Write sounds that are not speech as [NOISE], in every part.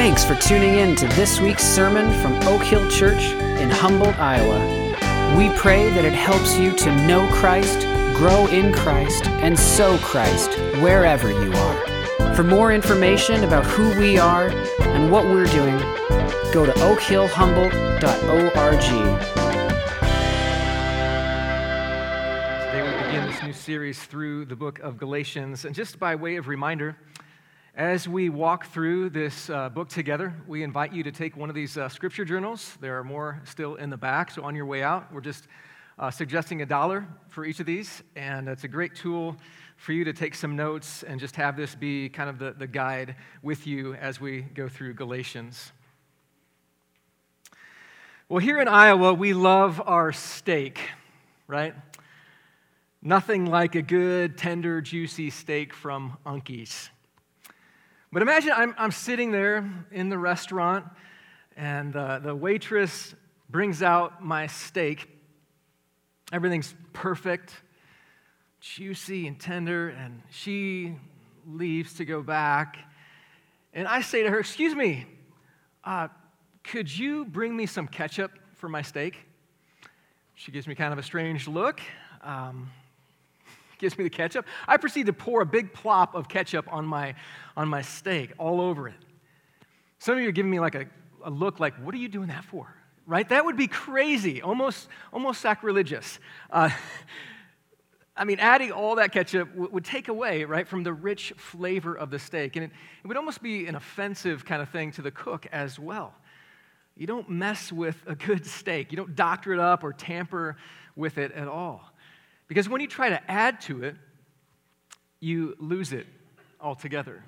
Thanks for tuning in to this week's sermon from Oak Hill Church in Humboldt, Iowa. We pray that it helps you to know Christ, grow in Christ, and sow Christ wherever you are. For more information about who we are and what we're doing, go to oakhillhumboldt.org. Today we begin this new series through the book of Galatians. And just by way of reminder, as we walk through this uh, book together, we invite you to take one of these uh, scripture journals. There are more still in the back, so on your way out, we're just uh, suggesting a dollar for each of these. And it's a great tool for you to take some notes and just have this be kind of the, the guide with you as we go through Galatians. Well, here in Iowa, we love our steak, right? Nothing like a good, tender, juicy steak from Unky's. But imagine I'm, I'm sitting there in the restaurant, and uh, the waitress brings out my steak. Everything's perfect, juicy and tender, and she leaves to go back. And I say to her, Excuse me, uh, could you bring me some ketchup for my steak? She gives me kind of a strange look. Um, gives me the ketchup. I proceed to pour a big plop of ketchup on my, on my steak, all over it. Some of you are giving me like a, a look like, what are you doing that for? Right? That would be crazy, almost, almost sacrilegious. Uh, [LAUGHS] I mean, adding all that ketchup w- would take away, right, from the rich flavor of the steak. And it, it would almost be an offensive kind of thing to the cook as well. You don't mess with a good [LAUGHS] steak, you don't doctor it up or tamper with it at all. Because when you try to add to it, you lose it altogether.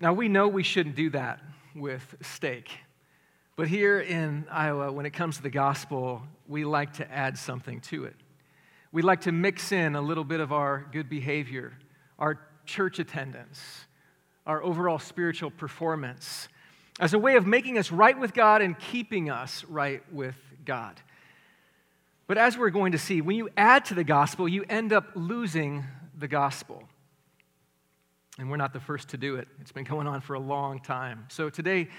Now, we know we shouldn't do that with steak. But here in Iowa, when it comes to the gospel, we like to add something to it. We like to mix in a little bit of our good behavior, our church attendance, our overall spiritual performance, as a way of making us right with God and keeping us right with God. But as we're going to see, when you add to the gospel, you end up losing the gospel. And we're not the first to do it. It's been going on for a long time. So today,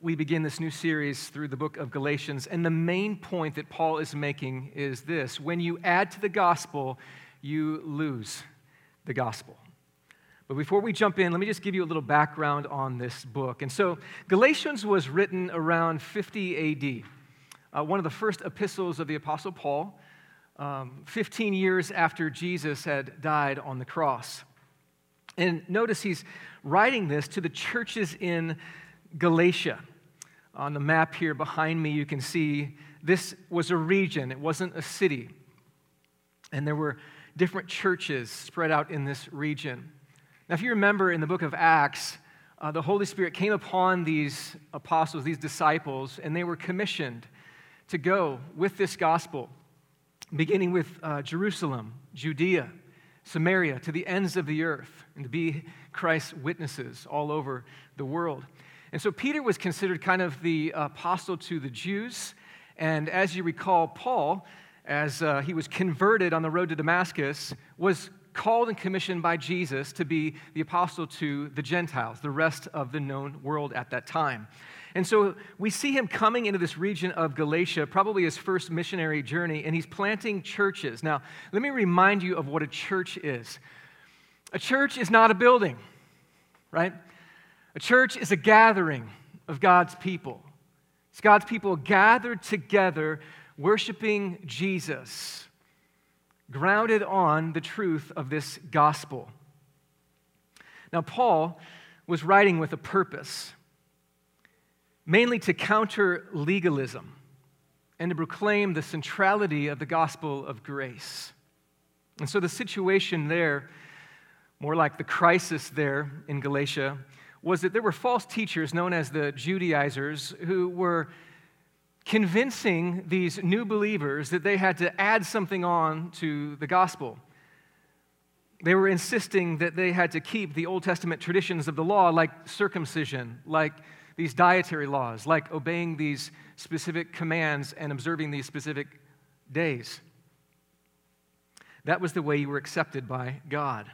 we begin this new series through the book of Galatians. And the main point that Paul is making is this when you add to the gospel, you lose the gospel. But before we jump in, let me just give you a little background on this book. And so, Galatians was written around 50 AD, uh, one of the first epistles of the Apostle Paul, um, 15 years after Jesus had died on the cross. And notice he's writing this to the churches in Galatia. On the map here behind me, you can see this was a region, it wasn't a city. And there were different churches spread out in this region. Now, if you remember in the book of Acts, uh, the Holy Spirit came upon these apostles, these disciples, and they were commissioned to go with this gospel, beginning with uh, Jerusalem, Judea, Samaria, to the ends of the earth, and to be Christ's witnesses all over the world. And so Peter was considered kind of the apostle to the Jews. And as you recall, Paul, as uh, he was converted on the road to Damascus, was called and commissioned by Jesus to be the apostle to the Gentiles, the rest of the known world at that time. And so we see him coming into this region of Galatia, probably his first missionary journey, and he's planting churches. Now, let me remind you of what a church is. A church is not a building, right? A church is a gathering of God's people. It's God's people gathered together, worshiping Jesus, grounded on the truth of this gospel. Now, Paul was writing with a purpose mainly to counter legalism and to proclaim the centrality of the gospel of grace. And so the situation there, more like the crisis there in Galatia, was that there were false teachers known as the Judaizers who were convincing these new believers that they had to add something on to the gospel. They were insisting that they had to keep the Old Testament traditions of the law, like circumcision, like these dietary laws, like obeying these specific commands and observing these specific days. That was the way you were accepted by God.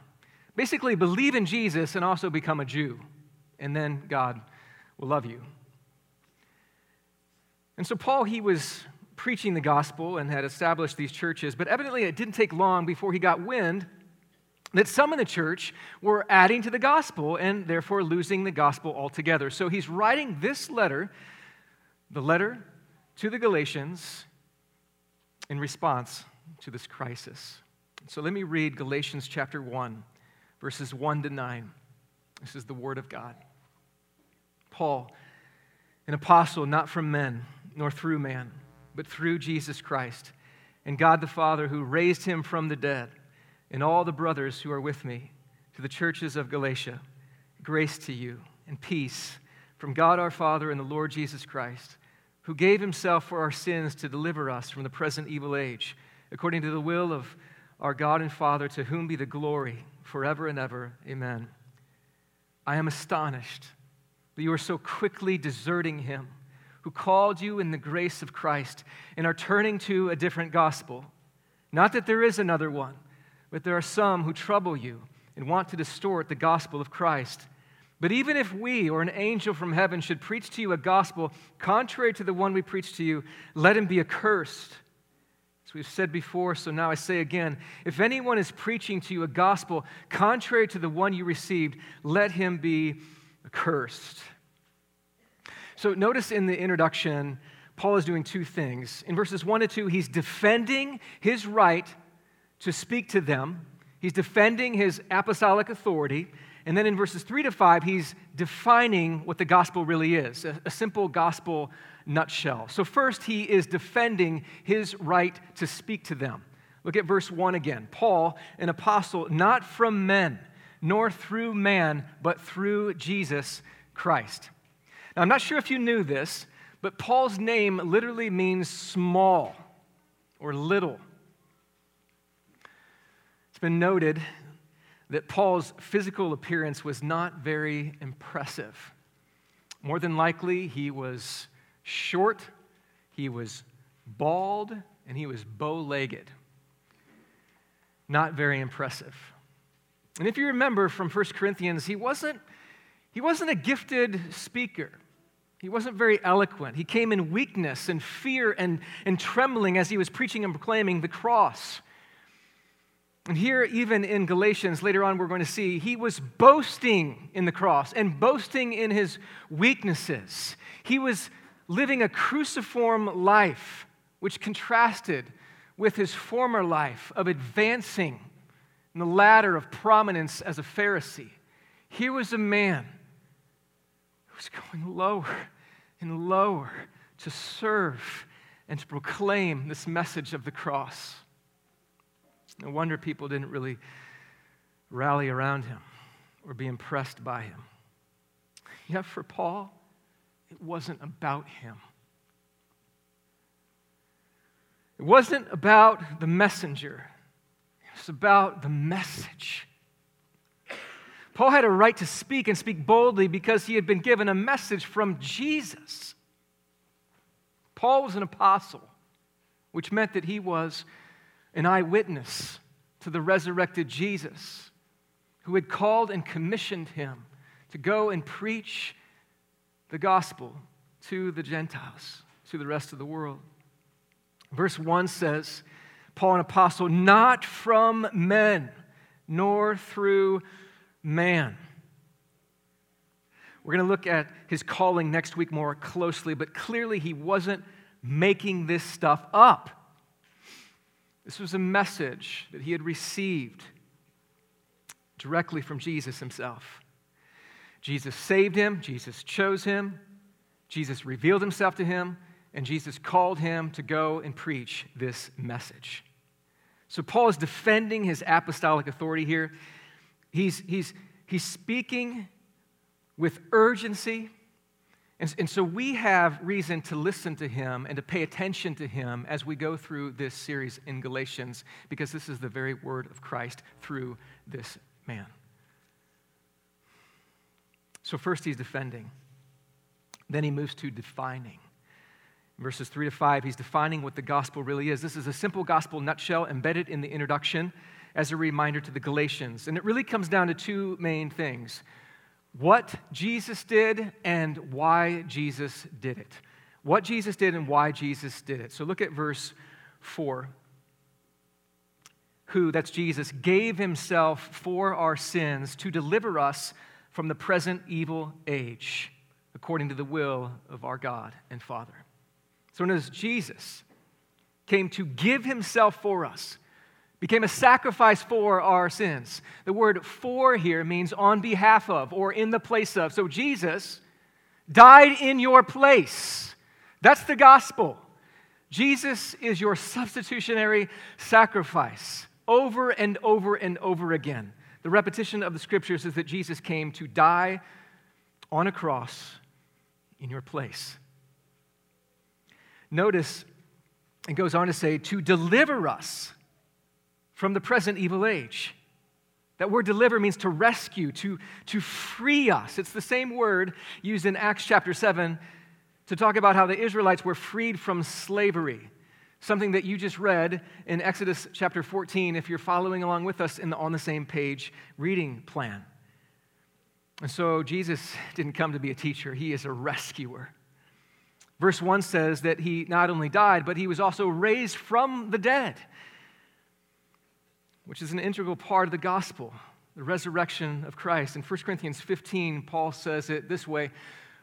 Basically, believe in Jesus and also become a Jew. and then God will love you. And so, Paul, he was preaching the gospel and had established these churches, but evidently it didn't take long before he got wind that some in the church were adding to the gospel and therefore losing the gospel altogether. So he's writing this letter, the letter to the Galatians, in response to this crisis. So let me read Galatians chapter 1, verses 1 to 9. This is the word of God. Paul, an apostle not from men, nor through man, but through Jesus Christ, and God the Father who raised him from the dead, and all the brothers who are with me, to the churches of Galatia, grace to you and peace from God our Father and the Lord Jesus Christ, who gave himself for our sins to deliver us from the present evil age, according to the will of our God and Father, to whom be the glory forever and ever. Amen. I am astonished that you are so quickly deserting him who called you in the grace of Christ and are turning to a different gospel. Not that there is another one, but there are some who trouble you and want to distort the gospel of Christ. But even if we or an angel from heaven should preach to you a gospel contrary to the one we preach to you, let him be accursed. As we've said before, so now I say again if anyone is preaching to you a gospel contrary to the one you received, let him be accursed. So notice in the introduction, Paul is doing two things. In verses 1 to 2, he's defending his right to speak to them, he's defending his apostolic authority. And then in verses 3 to 5, he's defining what the gospel really is a, a simple gospel nutshell. So, first, he is defending his right to speak to them. Look at verse 1 again. Paul, an apostle, not from men, nor through man, but through Jesus Christ. Now, I'm not sure if you knew this, but Paul's name literally means small or little. Been noted that Paul's physical appearance was not very impressive. More than likely, he was short, he was bald, and he was bow legged. Not very impressive. And if you remember from 1 Corinthians, he wasn't, he wasn't a gifted speaker. He wasn't very eloquent. He came in weakness and fear and, and trembling as he was preaching and proclaiming the cross. And here, even in Galatians, later on, we're going to see he was boasting in the cross and boasting in his weaknesses. He was living a cruciform life, which contrasted with his former life of advancing in the ladder of prominence as a Pharisee. Here was a man who was going lower and lower to serve and to proclaim this message of the cross. No wonder people didn't really rally around him or be impressed by him. Yet for Paul, it wasn't about him. It wasn't about the messenger, it was about the message. Paul had a right to speak and speak boldly because he had been given a message from Jesus. Paul was an apostle, which meant that he was an eyewitness to the resurrected Jesus, who had called and commissioned him to go and preach the gospel to the Gentiles, to the rest of the world. Verse 1 says, Paul, an apostle, not from men, nor through man. We're going to look at his calling next week more closely, but clearly he wasn't making this stuff up. This was a message that he had received directly from Jesus himself. Jesus saved him, Jesus chose him, Jesus revealed himself to him, and Jesus called him to go and preach this message. So Paul is defending his apostolic authority here. He's, he's, he's speaking with urgency. And, and so we have reason to listen to him and to pay attention to him as we go through this series in Galatians, because this is the very word of Christ through this man. So, first he's defending, then he moves to defining. verses 3 to 5, he's defining what the gospel really is. This is a simple gospel nutshell embedded in the introduction as a reminder to the Galatians. And it really comes down to two main things what Jesus did and why Jesus did it. What Jesus did and why Jesus did it. So look at verse 4. Who, that's Jesus, gave himself for our sins to deliver us from the present evil age, according to the will of our God and Father. So, notice Jesus came to give himself for us, became a sacrifice for our sins. The word for here means on behalf of or in the place of. So, Jesus died in your place. That's the gospel. Jesus is your substitutionary sacrifice over and over and over again. The repetition of the scriptures is that Jesus came to die on a cross in your place. Notice it goes on to say, to deliver us from the present evil age. That word deliver means to rescue, to, to free us. It's the same word used in Acts chapter 7 to talk about how the Israelites were freed from slavery something that you just read in Exodus chapter 14 if you're following along with us in the on the same page reading plan. And so Jesus didn't come to be a teacher, he is a rescuer. Verse 1 says that he not only died, but he was also raised from the dead, which is an integral part of the gospel, the resurrection of Christ. In 1 Corinthians 15, Paul says it this way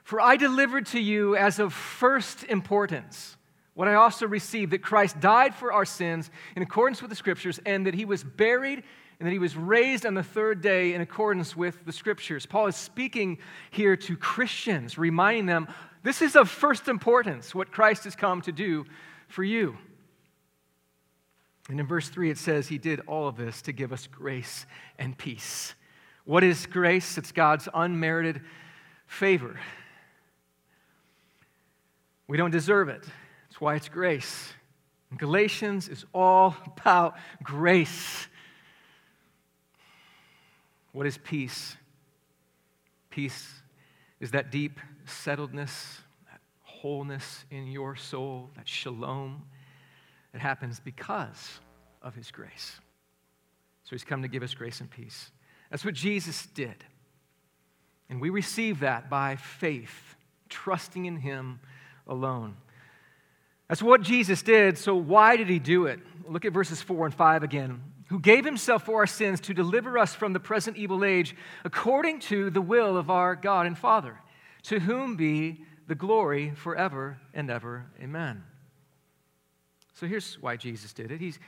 For I delivered to you as of first importance what I also received that Christ died for our sins in accordance with the Scriptures, and that he was buried and that he was raised on the third day in accordance with the Scriptures. Paul is speaking here to Christians, reminding them this is of first importance, what Christ has come to do for you. And in verse 3, it says, He did all of this to give us grace and peace. What is grace? It's God's unmerited favor. We don't deserve it. That's why it's grace. Galatians is all about grace. What is peace? Peace is that deep settledness, that wholeness in your soul, that shalom that happens because of his grace. So he's come to give us grace and peace. That's what Jesus did. And we receive that by faith, trusting in him alone. That's what Jesus did, so why did he do it? Look at verses 4 and 5 again. Who gave himself for our sins to deliver us from the present evil age, according to the will of our God and Father, to whom be the glory forever and ever. Amen. So here's why Jesus did it. He's,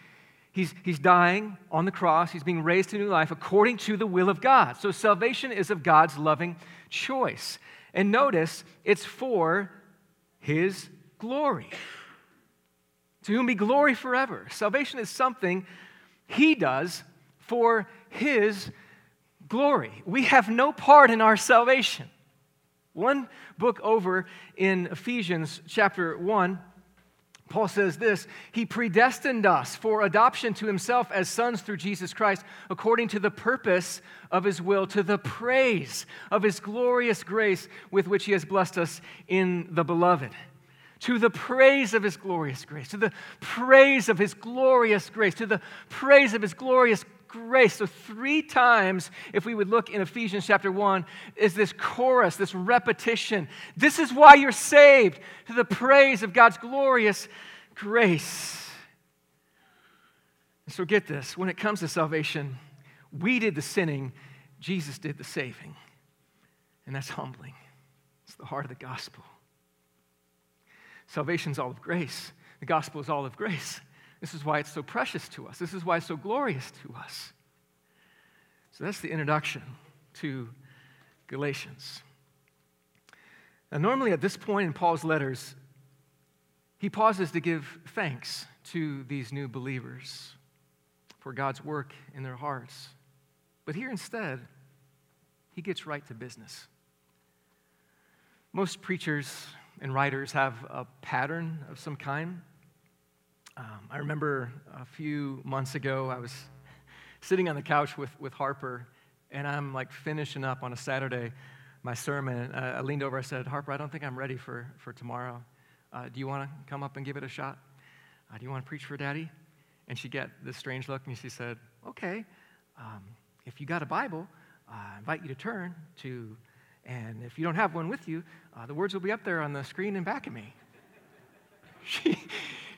he's, he's dying on the cross, he's being raised to new life according to the will of God. So salvation is of God's loving choice. And notice, it's for his glory to whom be glory forever. Salvation is something he does for his glory. We have no part in our salvation. One book over in Ephesians chapter 1, Paul says this He predestined us for adoption to himself as sons through Jesus Christ, according to the purpose of his will, to the praise of his glorious grace with which he has blessed us in the beloved. To the praise of his glorious grace, to the praise of his glorious grace, to the praise of his glorious grace. So, three times, if we would look in Ephesians chapter 1, is this chorus, this repetition. This is why you're saved, to the praise of God's glorious grace. so, get this when it comes to salvation, we did the sinning, Jesus did the saving. And that's humbling. It's the heart of the gospel. Salvation's all of grace. The gospel is all of grace. This is why it's so precious to us. This is why it's so glorious to us. So that's the introduction to Galatians. Now, normally at this point in Paul's letters, he pauses to give thanks to these new believers for God's work in their hearts. But here instead, he gets right to business. Most preachers and writers have a pattern of some kind. Um, I remember a few months ago, I was [LAUGHS] sitting on the couch with, with Harper, and I'm like finishing up on a Saturday my sermon. Uh, I leaned over, I said, Harper, I don't think I'm ready for, for tomorrow. Uh, do you want to come up and give it a shot? Uh, do you want to preach for daddy? And she got this strange look, and she said, Okay, um, if you got a Bible, uh, I invite you to turn to And if you don't have one with you, uh, the words will be up there on the screen in back of me. [LAUGHS] she,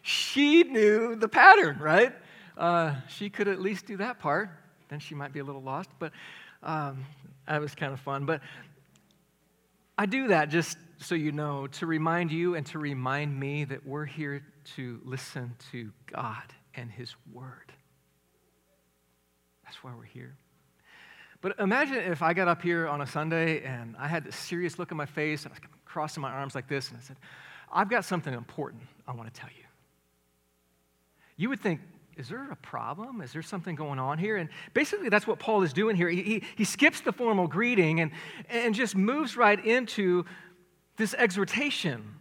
she knew the pattern, right? Uh, she could at least do that part. Then she might be a little lost, but um, that was kind of fun. But I do that just so you know, to remind you and to remind me that we're here to listen to God and His Word. That's why we're here. But imagine if I got up here on a Sunday and I had this serious look on my face and I was crossing my arms like this and I said, I've got something important I want to tell you. You would think, is there a problem? Is there something going on here? And basically, that's what Paul is doing here. He, he, he, skips the formal greeting and, and just moves right into this exhortation.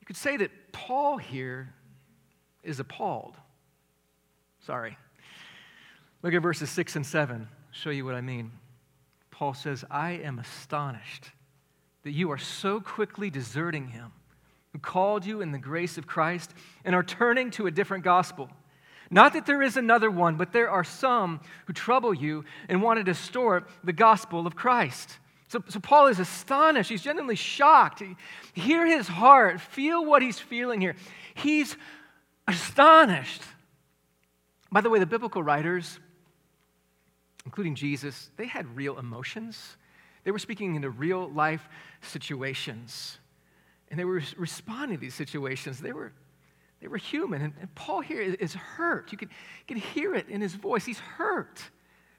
You could say that Paul here is appalled. Sorry. Look at verses 6 and 7. Show you what I mean. Paul says, I am astonished that you are so quickly deserting him who called you in the grace of Christ and are turning to a different gospel. Not that there is another one, but there are some who trouble you and want to distort the gospel of Christ. So, so Paul is astonished. He's genuinely shocked. Hear his heart, feel what he's feeling here. He's astonished. By the way, the biblical writers, including Jesus, they had real emotions. They were speaking into real life situations. And they were responding to these situations. They were, they were human. And, and Paul here is, hurt. You can, you can hear it in his voice. He's hurt.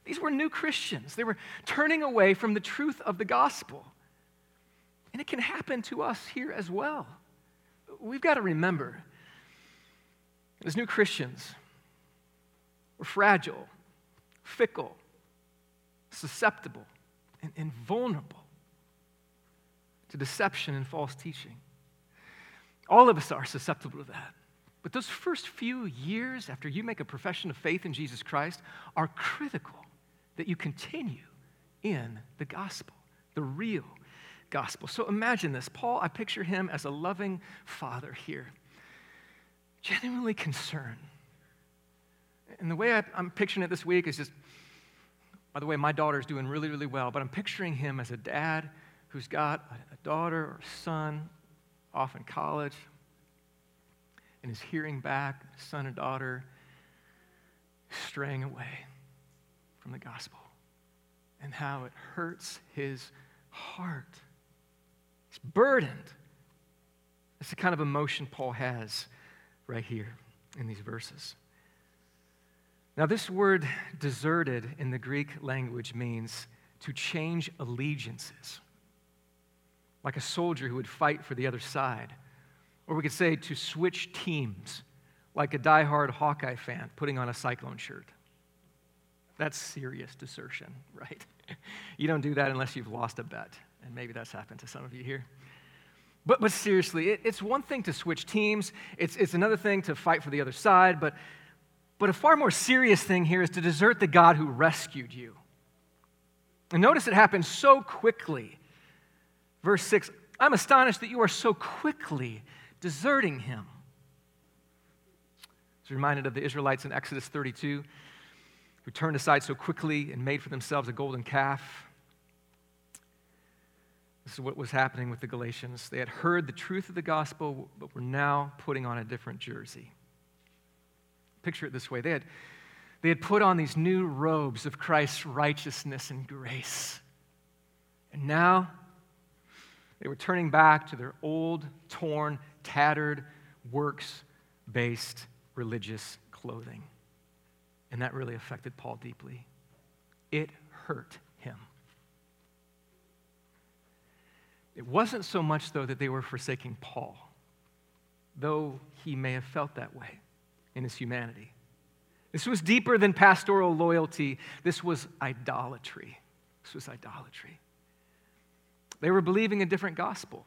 These were new Christians. They were turning away from the truth of the gospel. And it can happen to us here as well. We've got to remember, as new Christians, we're fragile, fickle, susceptible, and, and vulnerable to deception and false teaching. All of us are susceptible to that. But those first few years after you make a profession of faith in Jesus Christ are critical that you continue in the gospel, the real gospel. So imagine this. Paul, I picture him as a loving father here, genuinely concerned. And the way I, am picturing it this week is just, by the way, my daughter's doing really, really well, but I'm picturing him as a dad who's got a daughter or son off in college and is hearing back, son and daughter straying away from the gospel and how it hurts his heart. He's burdened. It's the kind of emotion Paul has right here in these verses. Now, this word deserted in the Greek language means to change allegiances, like a soldier who would fight for the other side. Or we could say to switch teams, like a die-hard Hawkeye fan putting on a Cyclone shirt. That's serious desertion, [LAUGHS] right? you don't do that unless you've lost a bet. And maybe that's happened to some of you here. But, but seriously, it, it's one thing to switch teams, it's, it's another thing to fight for the other side, but, but a far more serious thing here is to desert the God who rescued you. And notice it happens so quickly. Verse 6 I'm astonished that you are so quickly deserting him. It's reminded of the Israelites in Exodus 32 who turned aside so quickly and made for themselves a golden calf. This is what was happening with the Galatians. They had heard the truth of the gospel, but were now putting on a different jersey. Picture it this way they had, they had put on these new robes of Christ's righteousness and grace. And now they were turning back to their old, torn, tattered, works based religious clothing. And that really affected Paul deeply. It hurt him. It wasn't so much, though, that they were forsaking Paul, though he may have felt that way in his humanity. This was deeper than pastoral loyalty, this was idolatry. This was idolatry. They were believing a different gospel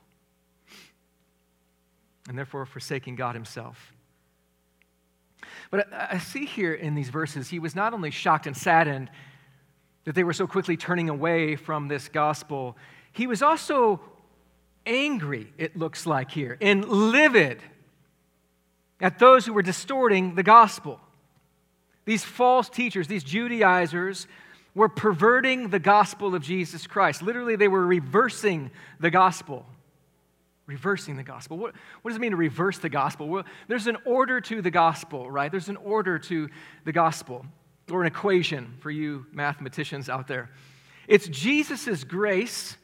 and therefore forsaking God Himself. But I see here in these verses, he was not only shocked and saddened that they were so quickly turning away from this gospel, he was also angry, it looks like here, and livid at those who were distorting the gospel. These false teachers, these Judaizers, were perverting the gospel of Jesus Christ. Literally, they were reversing the gospel. Reversing the gospel. What, what does it mean to reverse the gospel? Well, there's an order to the gospel, right? There's an order to the gospel, or an equation for you mathematicians out there. It's Jesus' grace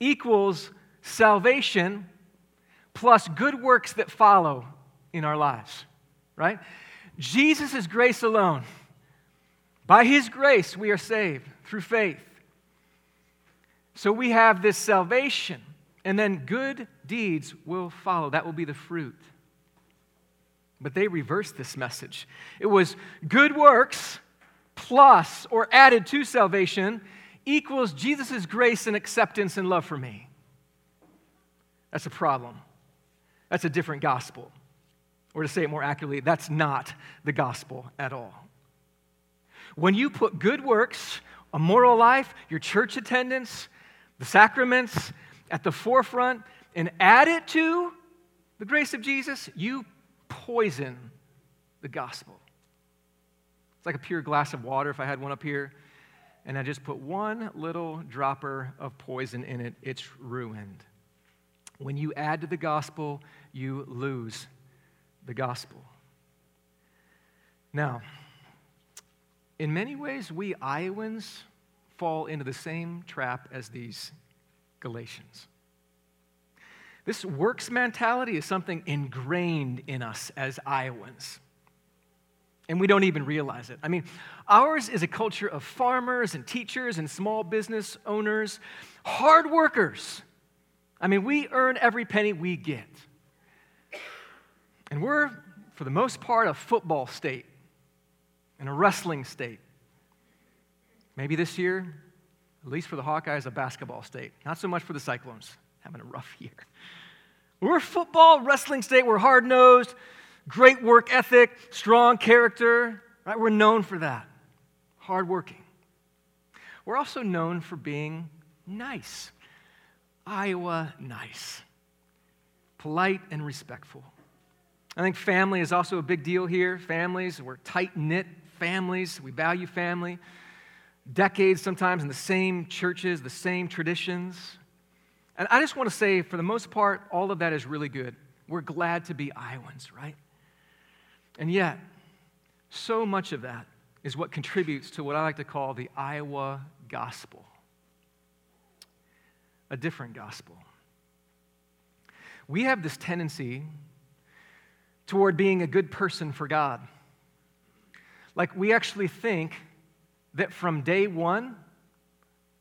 equals salvation plus good works that follow in our lives, right? Jesus' grace alone. By his grace, we are saved through faith. So we have this salvation, and then good deeds will follow. That will be the fruit. But they reversed this message. It was good works plus or added to salvation equals Jesus' grace and acceptance and love for me. That's a problem. That's a different gospel. Or to say it more accurately, that's not the gospel at all. When you put good works, a moral life, your church attendance, the sacraments at the forefront, and add it to the grace of Jesus, you poison the gospel. It's like a pure glass of water if I had one up here, and I just put one little dropper of poison in it, it's ruined. When you add to the gospel, you lose the gospel. Now, in many ways, we Iowans fall into the same trap as these Galatians. This works mentality is something ingrained in us as Iowans. And we don't even realize it. I mean, ours is a culture of farmers and teachers and small business owners, hard workers. I mean, we earn every penny we get. And we're, for the most part, a football state and a wrestling state. Maybe this year, at least for the Hawkeyes, a basketball state. Not so much for the Cyclones, having a rough [LAUGHS] year. We're a football, wrestling state. We're hard nosed, great work ethic, strong character. Right? We're known for that. Hardworking. We're also known for being nice. Iowa nice. Polite and respectful. I think family is also a big deal here. Families, we're tight knit families. We value family. Decades sometimes in the same churches, the same traditions. And I just want to say, for the most part, all of that is really good. We're glad to be Iowans, right? And yet, so much of that is what contributes to what I like to call the Iowa gospel a different gospel. We have this tendency toward being a good person for God. Like, we actually think that from day one,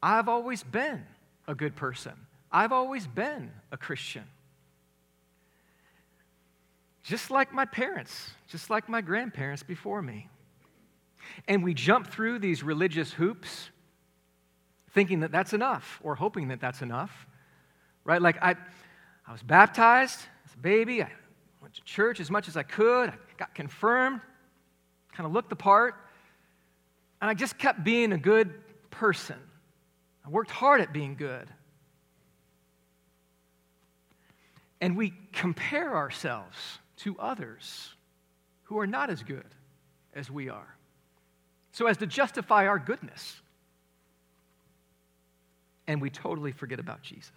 I've always been a good person, I've always been a Christian. Just like my parents, just like my grandparents before me. And we jump through these religious hoops thinking that that's enough or hoping that that's enough, right? Like, I, I was baptized as a baby, I went to church as much as I could, I got confirmed, kind of looked the part, and I just kept being a good person. I worked hard at being good. And we compare ourselves to others who are not as good as we are, so as to justify our goodness and we totally forget about Jesus.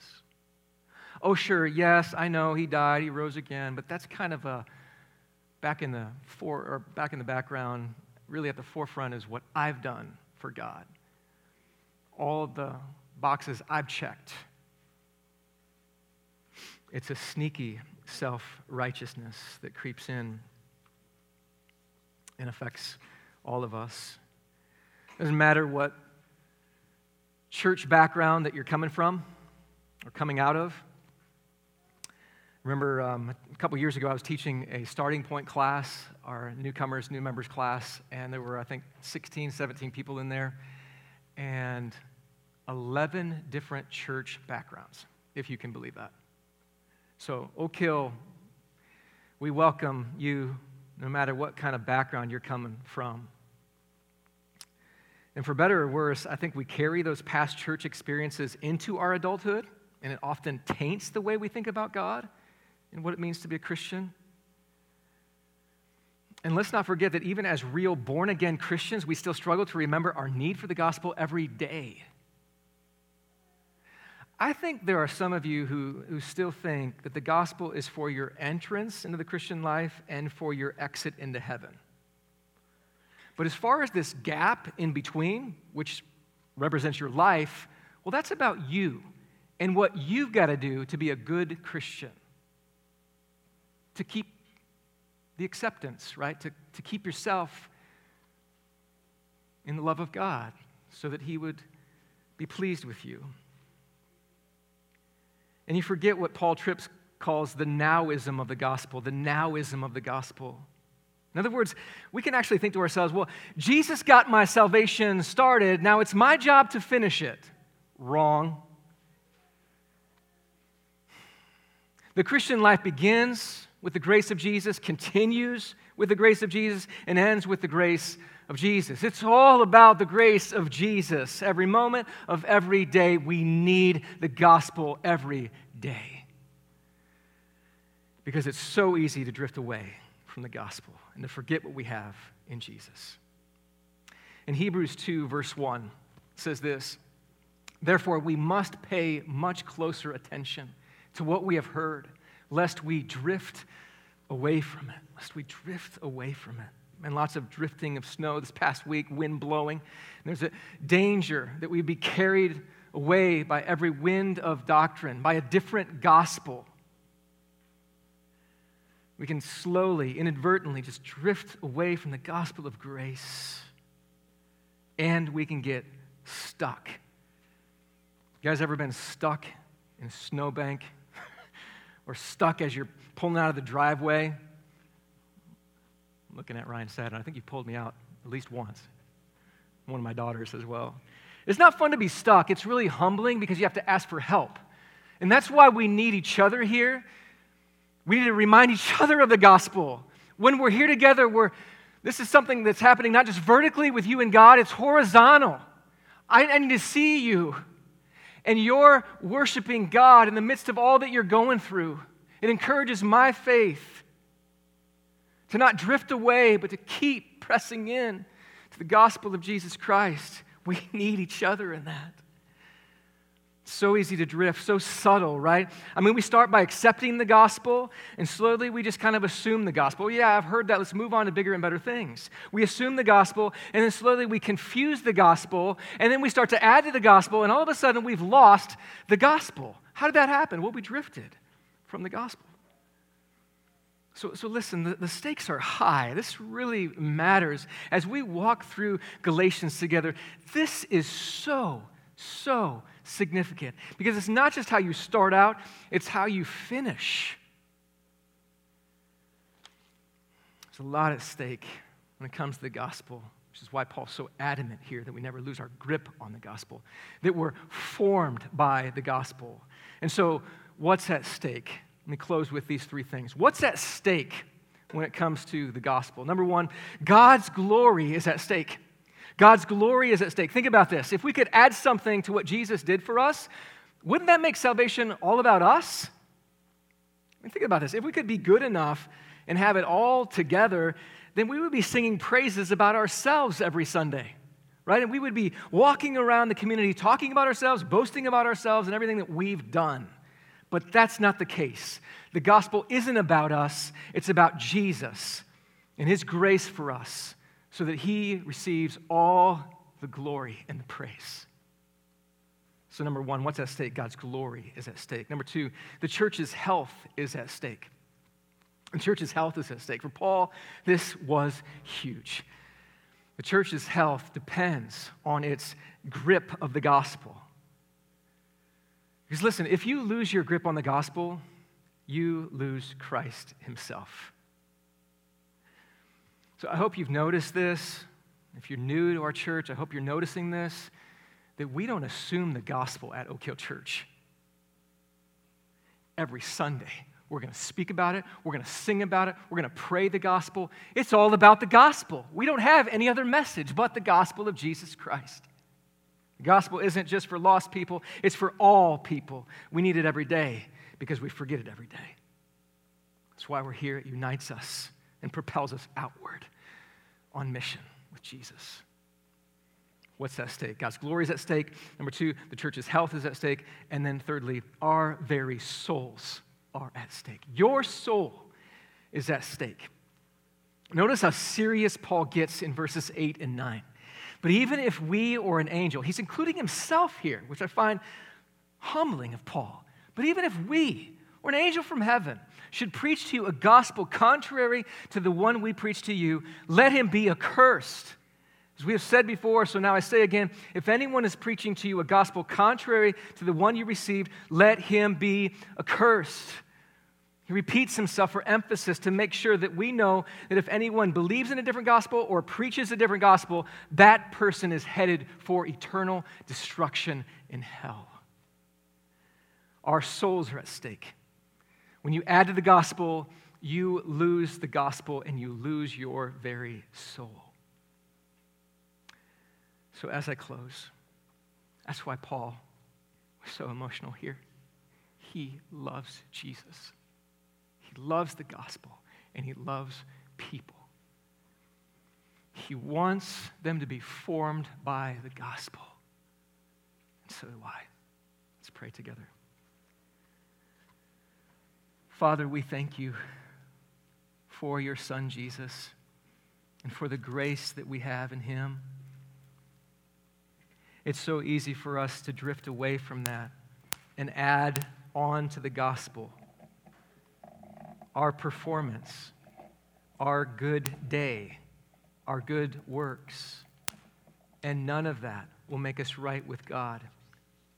Oh, sure, yes, I know he died, he rose again, but that's kind of a back in the for or back in the background, really at the forefront is what I've done for God. All the boxes I've checked. It's a sneaky self righteousness that creeps in and affects all of us. Doesn't matter what church background that you're coming from or coming out of. Remember, um, a couple years ago, I was teaching a starting point class, our newcomers, new members class, and there were, I think, 16, 17 people in there, and 11 different church backgrounds, if you can believe that. So, Oak Hill, we welcome you no matter what kind of background you're coming from. And for better or worse, I think we carry those past church experiences into our adulthood, and it often taints the way we think about God and what it means to be a Christian. And let's not forget that even as real born again Christians, we still struggle to remember our need for the gospel every day. I think there are some of you who, who still think that the gospel is for your entrance into the Christian life and for your exit into heaven. But as far as this gap in between, which represents your life, well, that's about you and what you've got to do to be a good Christian, to keep the acceptance, right? To, to keep yourself in the love of God so that He would be pleased with you. And you forget what Paul Tripp calls the nowism of the gospel, the nowism of the gospel. In other words, we can actually think to ourselves, well, Jesus got my salvation started, now it's my job to finish it. Wrong. The Christian life begins with the grace of Jesus, continues with the grace of Jesus, and ends with the grace of Jesus. It's all about the grace of Jesus. Every moment of every day, we need the gospel every day. Because it's so easy to drift away from the gospel and to forget what we have in Jesus. In Hebrews 2, verse 1, says this Therefore, we must pay much closer attention to what we have heard lest we drift away from it, lest we drift away from it. And lots of drifting of snow this past week, wind blowing. And there's a danger that we be carried away by every wind of doctrine, by a different gospel. We can slowly, inadvertently just drift away from the gospel of grace. And we can get stuck. You guys ever been stuck in a snowbank or stuck as you're pulling out of the driveway. I'm looking at Ryan Sadden. I think you pulled me out at least once. One of my daughters as well. It's not fun to be stuck. It's really humbling because you have to ask for help. And that's why we need each other here. We need to remind each [LAUGHS] other of the gospel. When we're here together, we're, this is something that's happening not just vertically with you and God, it's horizontal. I, I need to see you and you're worshiping God in the midst of all that you're going through. It encourages my faith to not drift away, but to keep pressing in to the gospel of Jesus Christ. We [LAUGHS] need each other in that. So easy to drift, so subtle, right? I mean, we start by accepting the gospel, and slowly we just kind of assume the gospel. Yeah, I've heard that. Let's move on to bigger and better things. We assume the gospel, and then slowly we confuse the gospel, and then we start to add to the gospel, and all of a sudden we've lost the gospel. How did that happen? Well, we drifted from the gospel. So, so listen, the, the stakes are high. This really matters. As we walk through Galatians together, this is so, so significant because it's not just how you start out, it's how you finish. There's a lot at stake when it comes to the gospel, which is why Paul's so adamant here that we never lose our grip on the gospel, that we're formed by the gospel. And so, what's at stake? Let me close with these three things. What's at stake when it comes to the gospel? Number one, God's glory is at stake. God's glory is at stake. Think about this. If we could add something to what Jesus did for us, wouldn't that make salvation all about us? I mean, think about this. If we could be good enough and have it all together, then we would be singing praises about ourselves every Sunday, right? And we would be walking around the community talking about ourselves, boasting about ourselves, and everything that we've done. But that's not the case. The gospel isn't about us, it's about Jesus and his grace for us so that he receives all the glory and the praise. So, number one, what's at stake? God's glory is at stake. Number two, the church's health is at stake. The church's health is at stake. For Paul, this was huge. The church's health depends on its grip of the gospel. Because listen, if you lose your grip on the gospel, you lose Christ himself. So I hope you've noticed this. If you're new to our church, I hope you're noticing this that we don't assume the gospel at Oak Hill Church. Every Sunday, we're going to speak about it, we're going to sing about it, we're going to pray the gospel. It's all about the gospel. We don't have any other message but the gospel of Jesus Christ. The gospel isn't just for lost people, it's for all people. We need it every day because we forget it every day. That's why we're here. It unites us and propels us outward on mission with Jesus. What's at stake? God's glory is at stake. Number two, the church's health is at stake. And then thirdly, our very souls are at stake. Your soul is at stake. Notice how serious Paul gets in verses 8 and 9. But even if we or an angel, he's including himself here, which I find humbling of Paul. But even if we or an angel from heaven should preach to you a gospel contrary to the one we preach to you, let him be accursed. As we have said before, so now I say again if anyone is preaching to you a gospel contrary to the one you received, let him be accursed. He repeats himself for emphasis to make sure that we know that if anyone believes in a different gospel or preaches a different gospel, that person is headed for eternal destruction in hell. Our souls are at stake. When you add to the gospel, you lose the gospel and you lose your very soul. So, as I close, that's why Paul was so emotional here. He loves Jesus, he loves the gospel, and he loves people. He wants them to be formed by the gospel. And so do I. Let's pray together. Father, we thank you for your Son, Jesus, and for the grace that we have in him. It's so easy for us to drift away from that and add on to the gospel our performance, our good day, our good works. And none of that will make us right with God.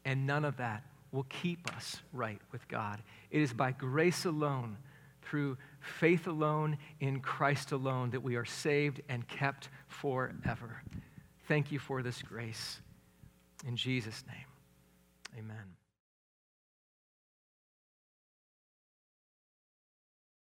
And none of that will keep us right with God. It is by grace alone, through faith alone, in Christ alone, that we are saved and kept forever. Thank you for this grace. In Jesus' name, amen.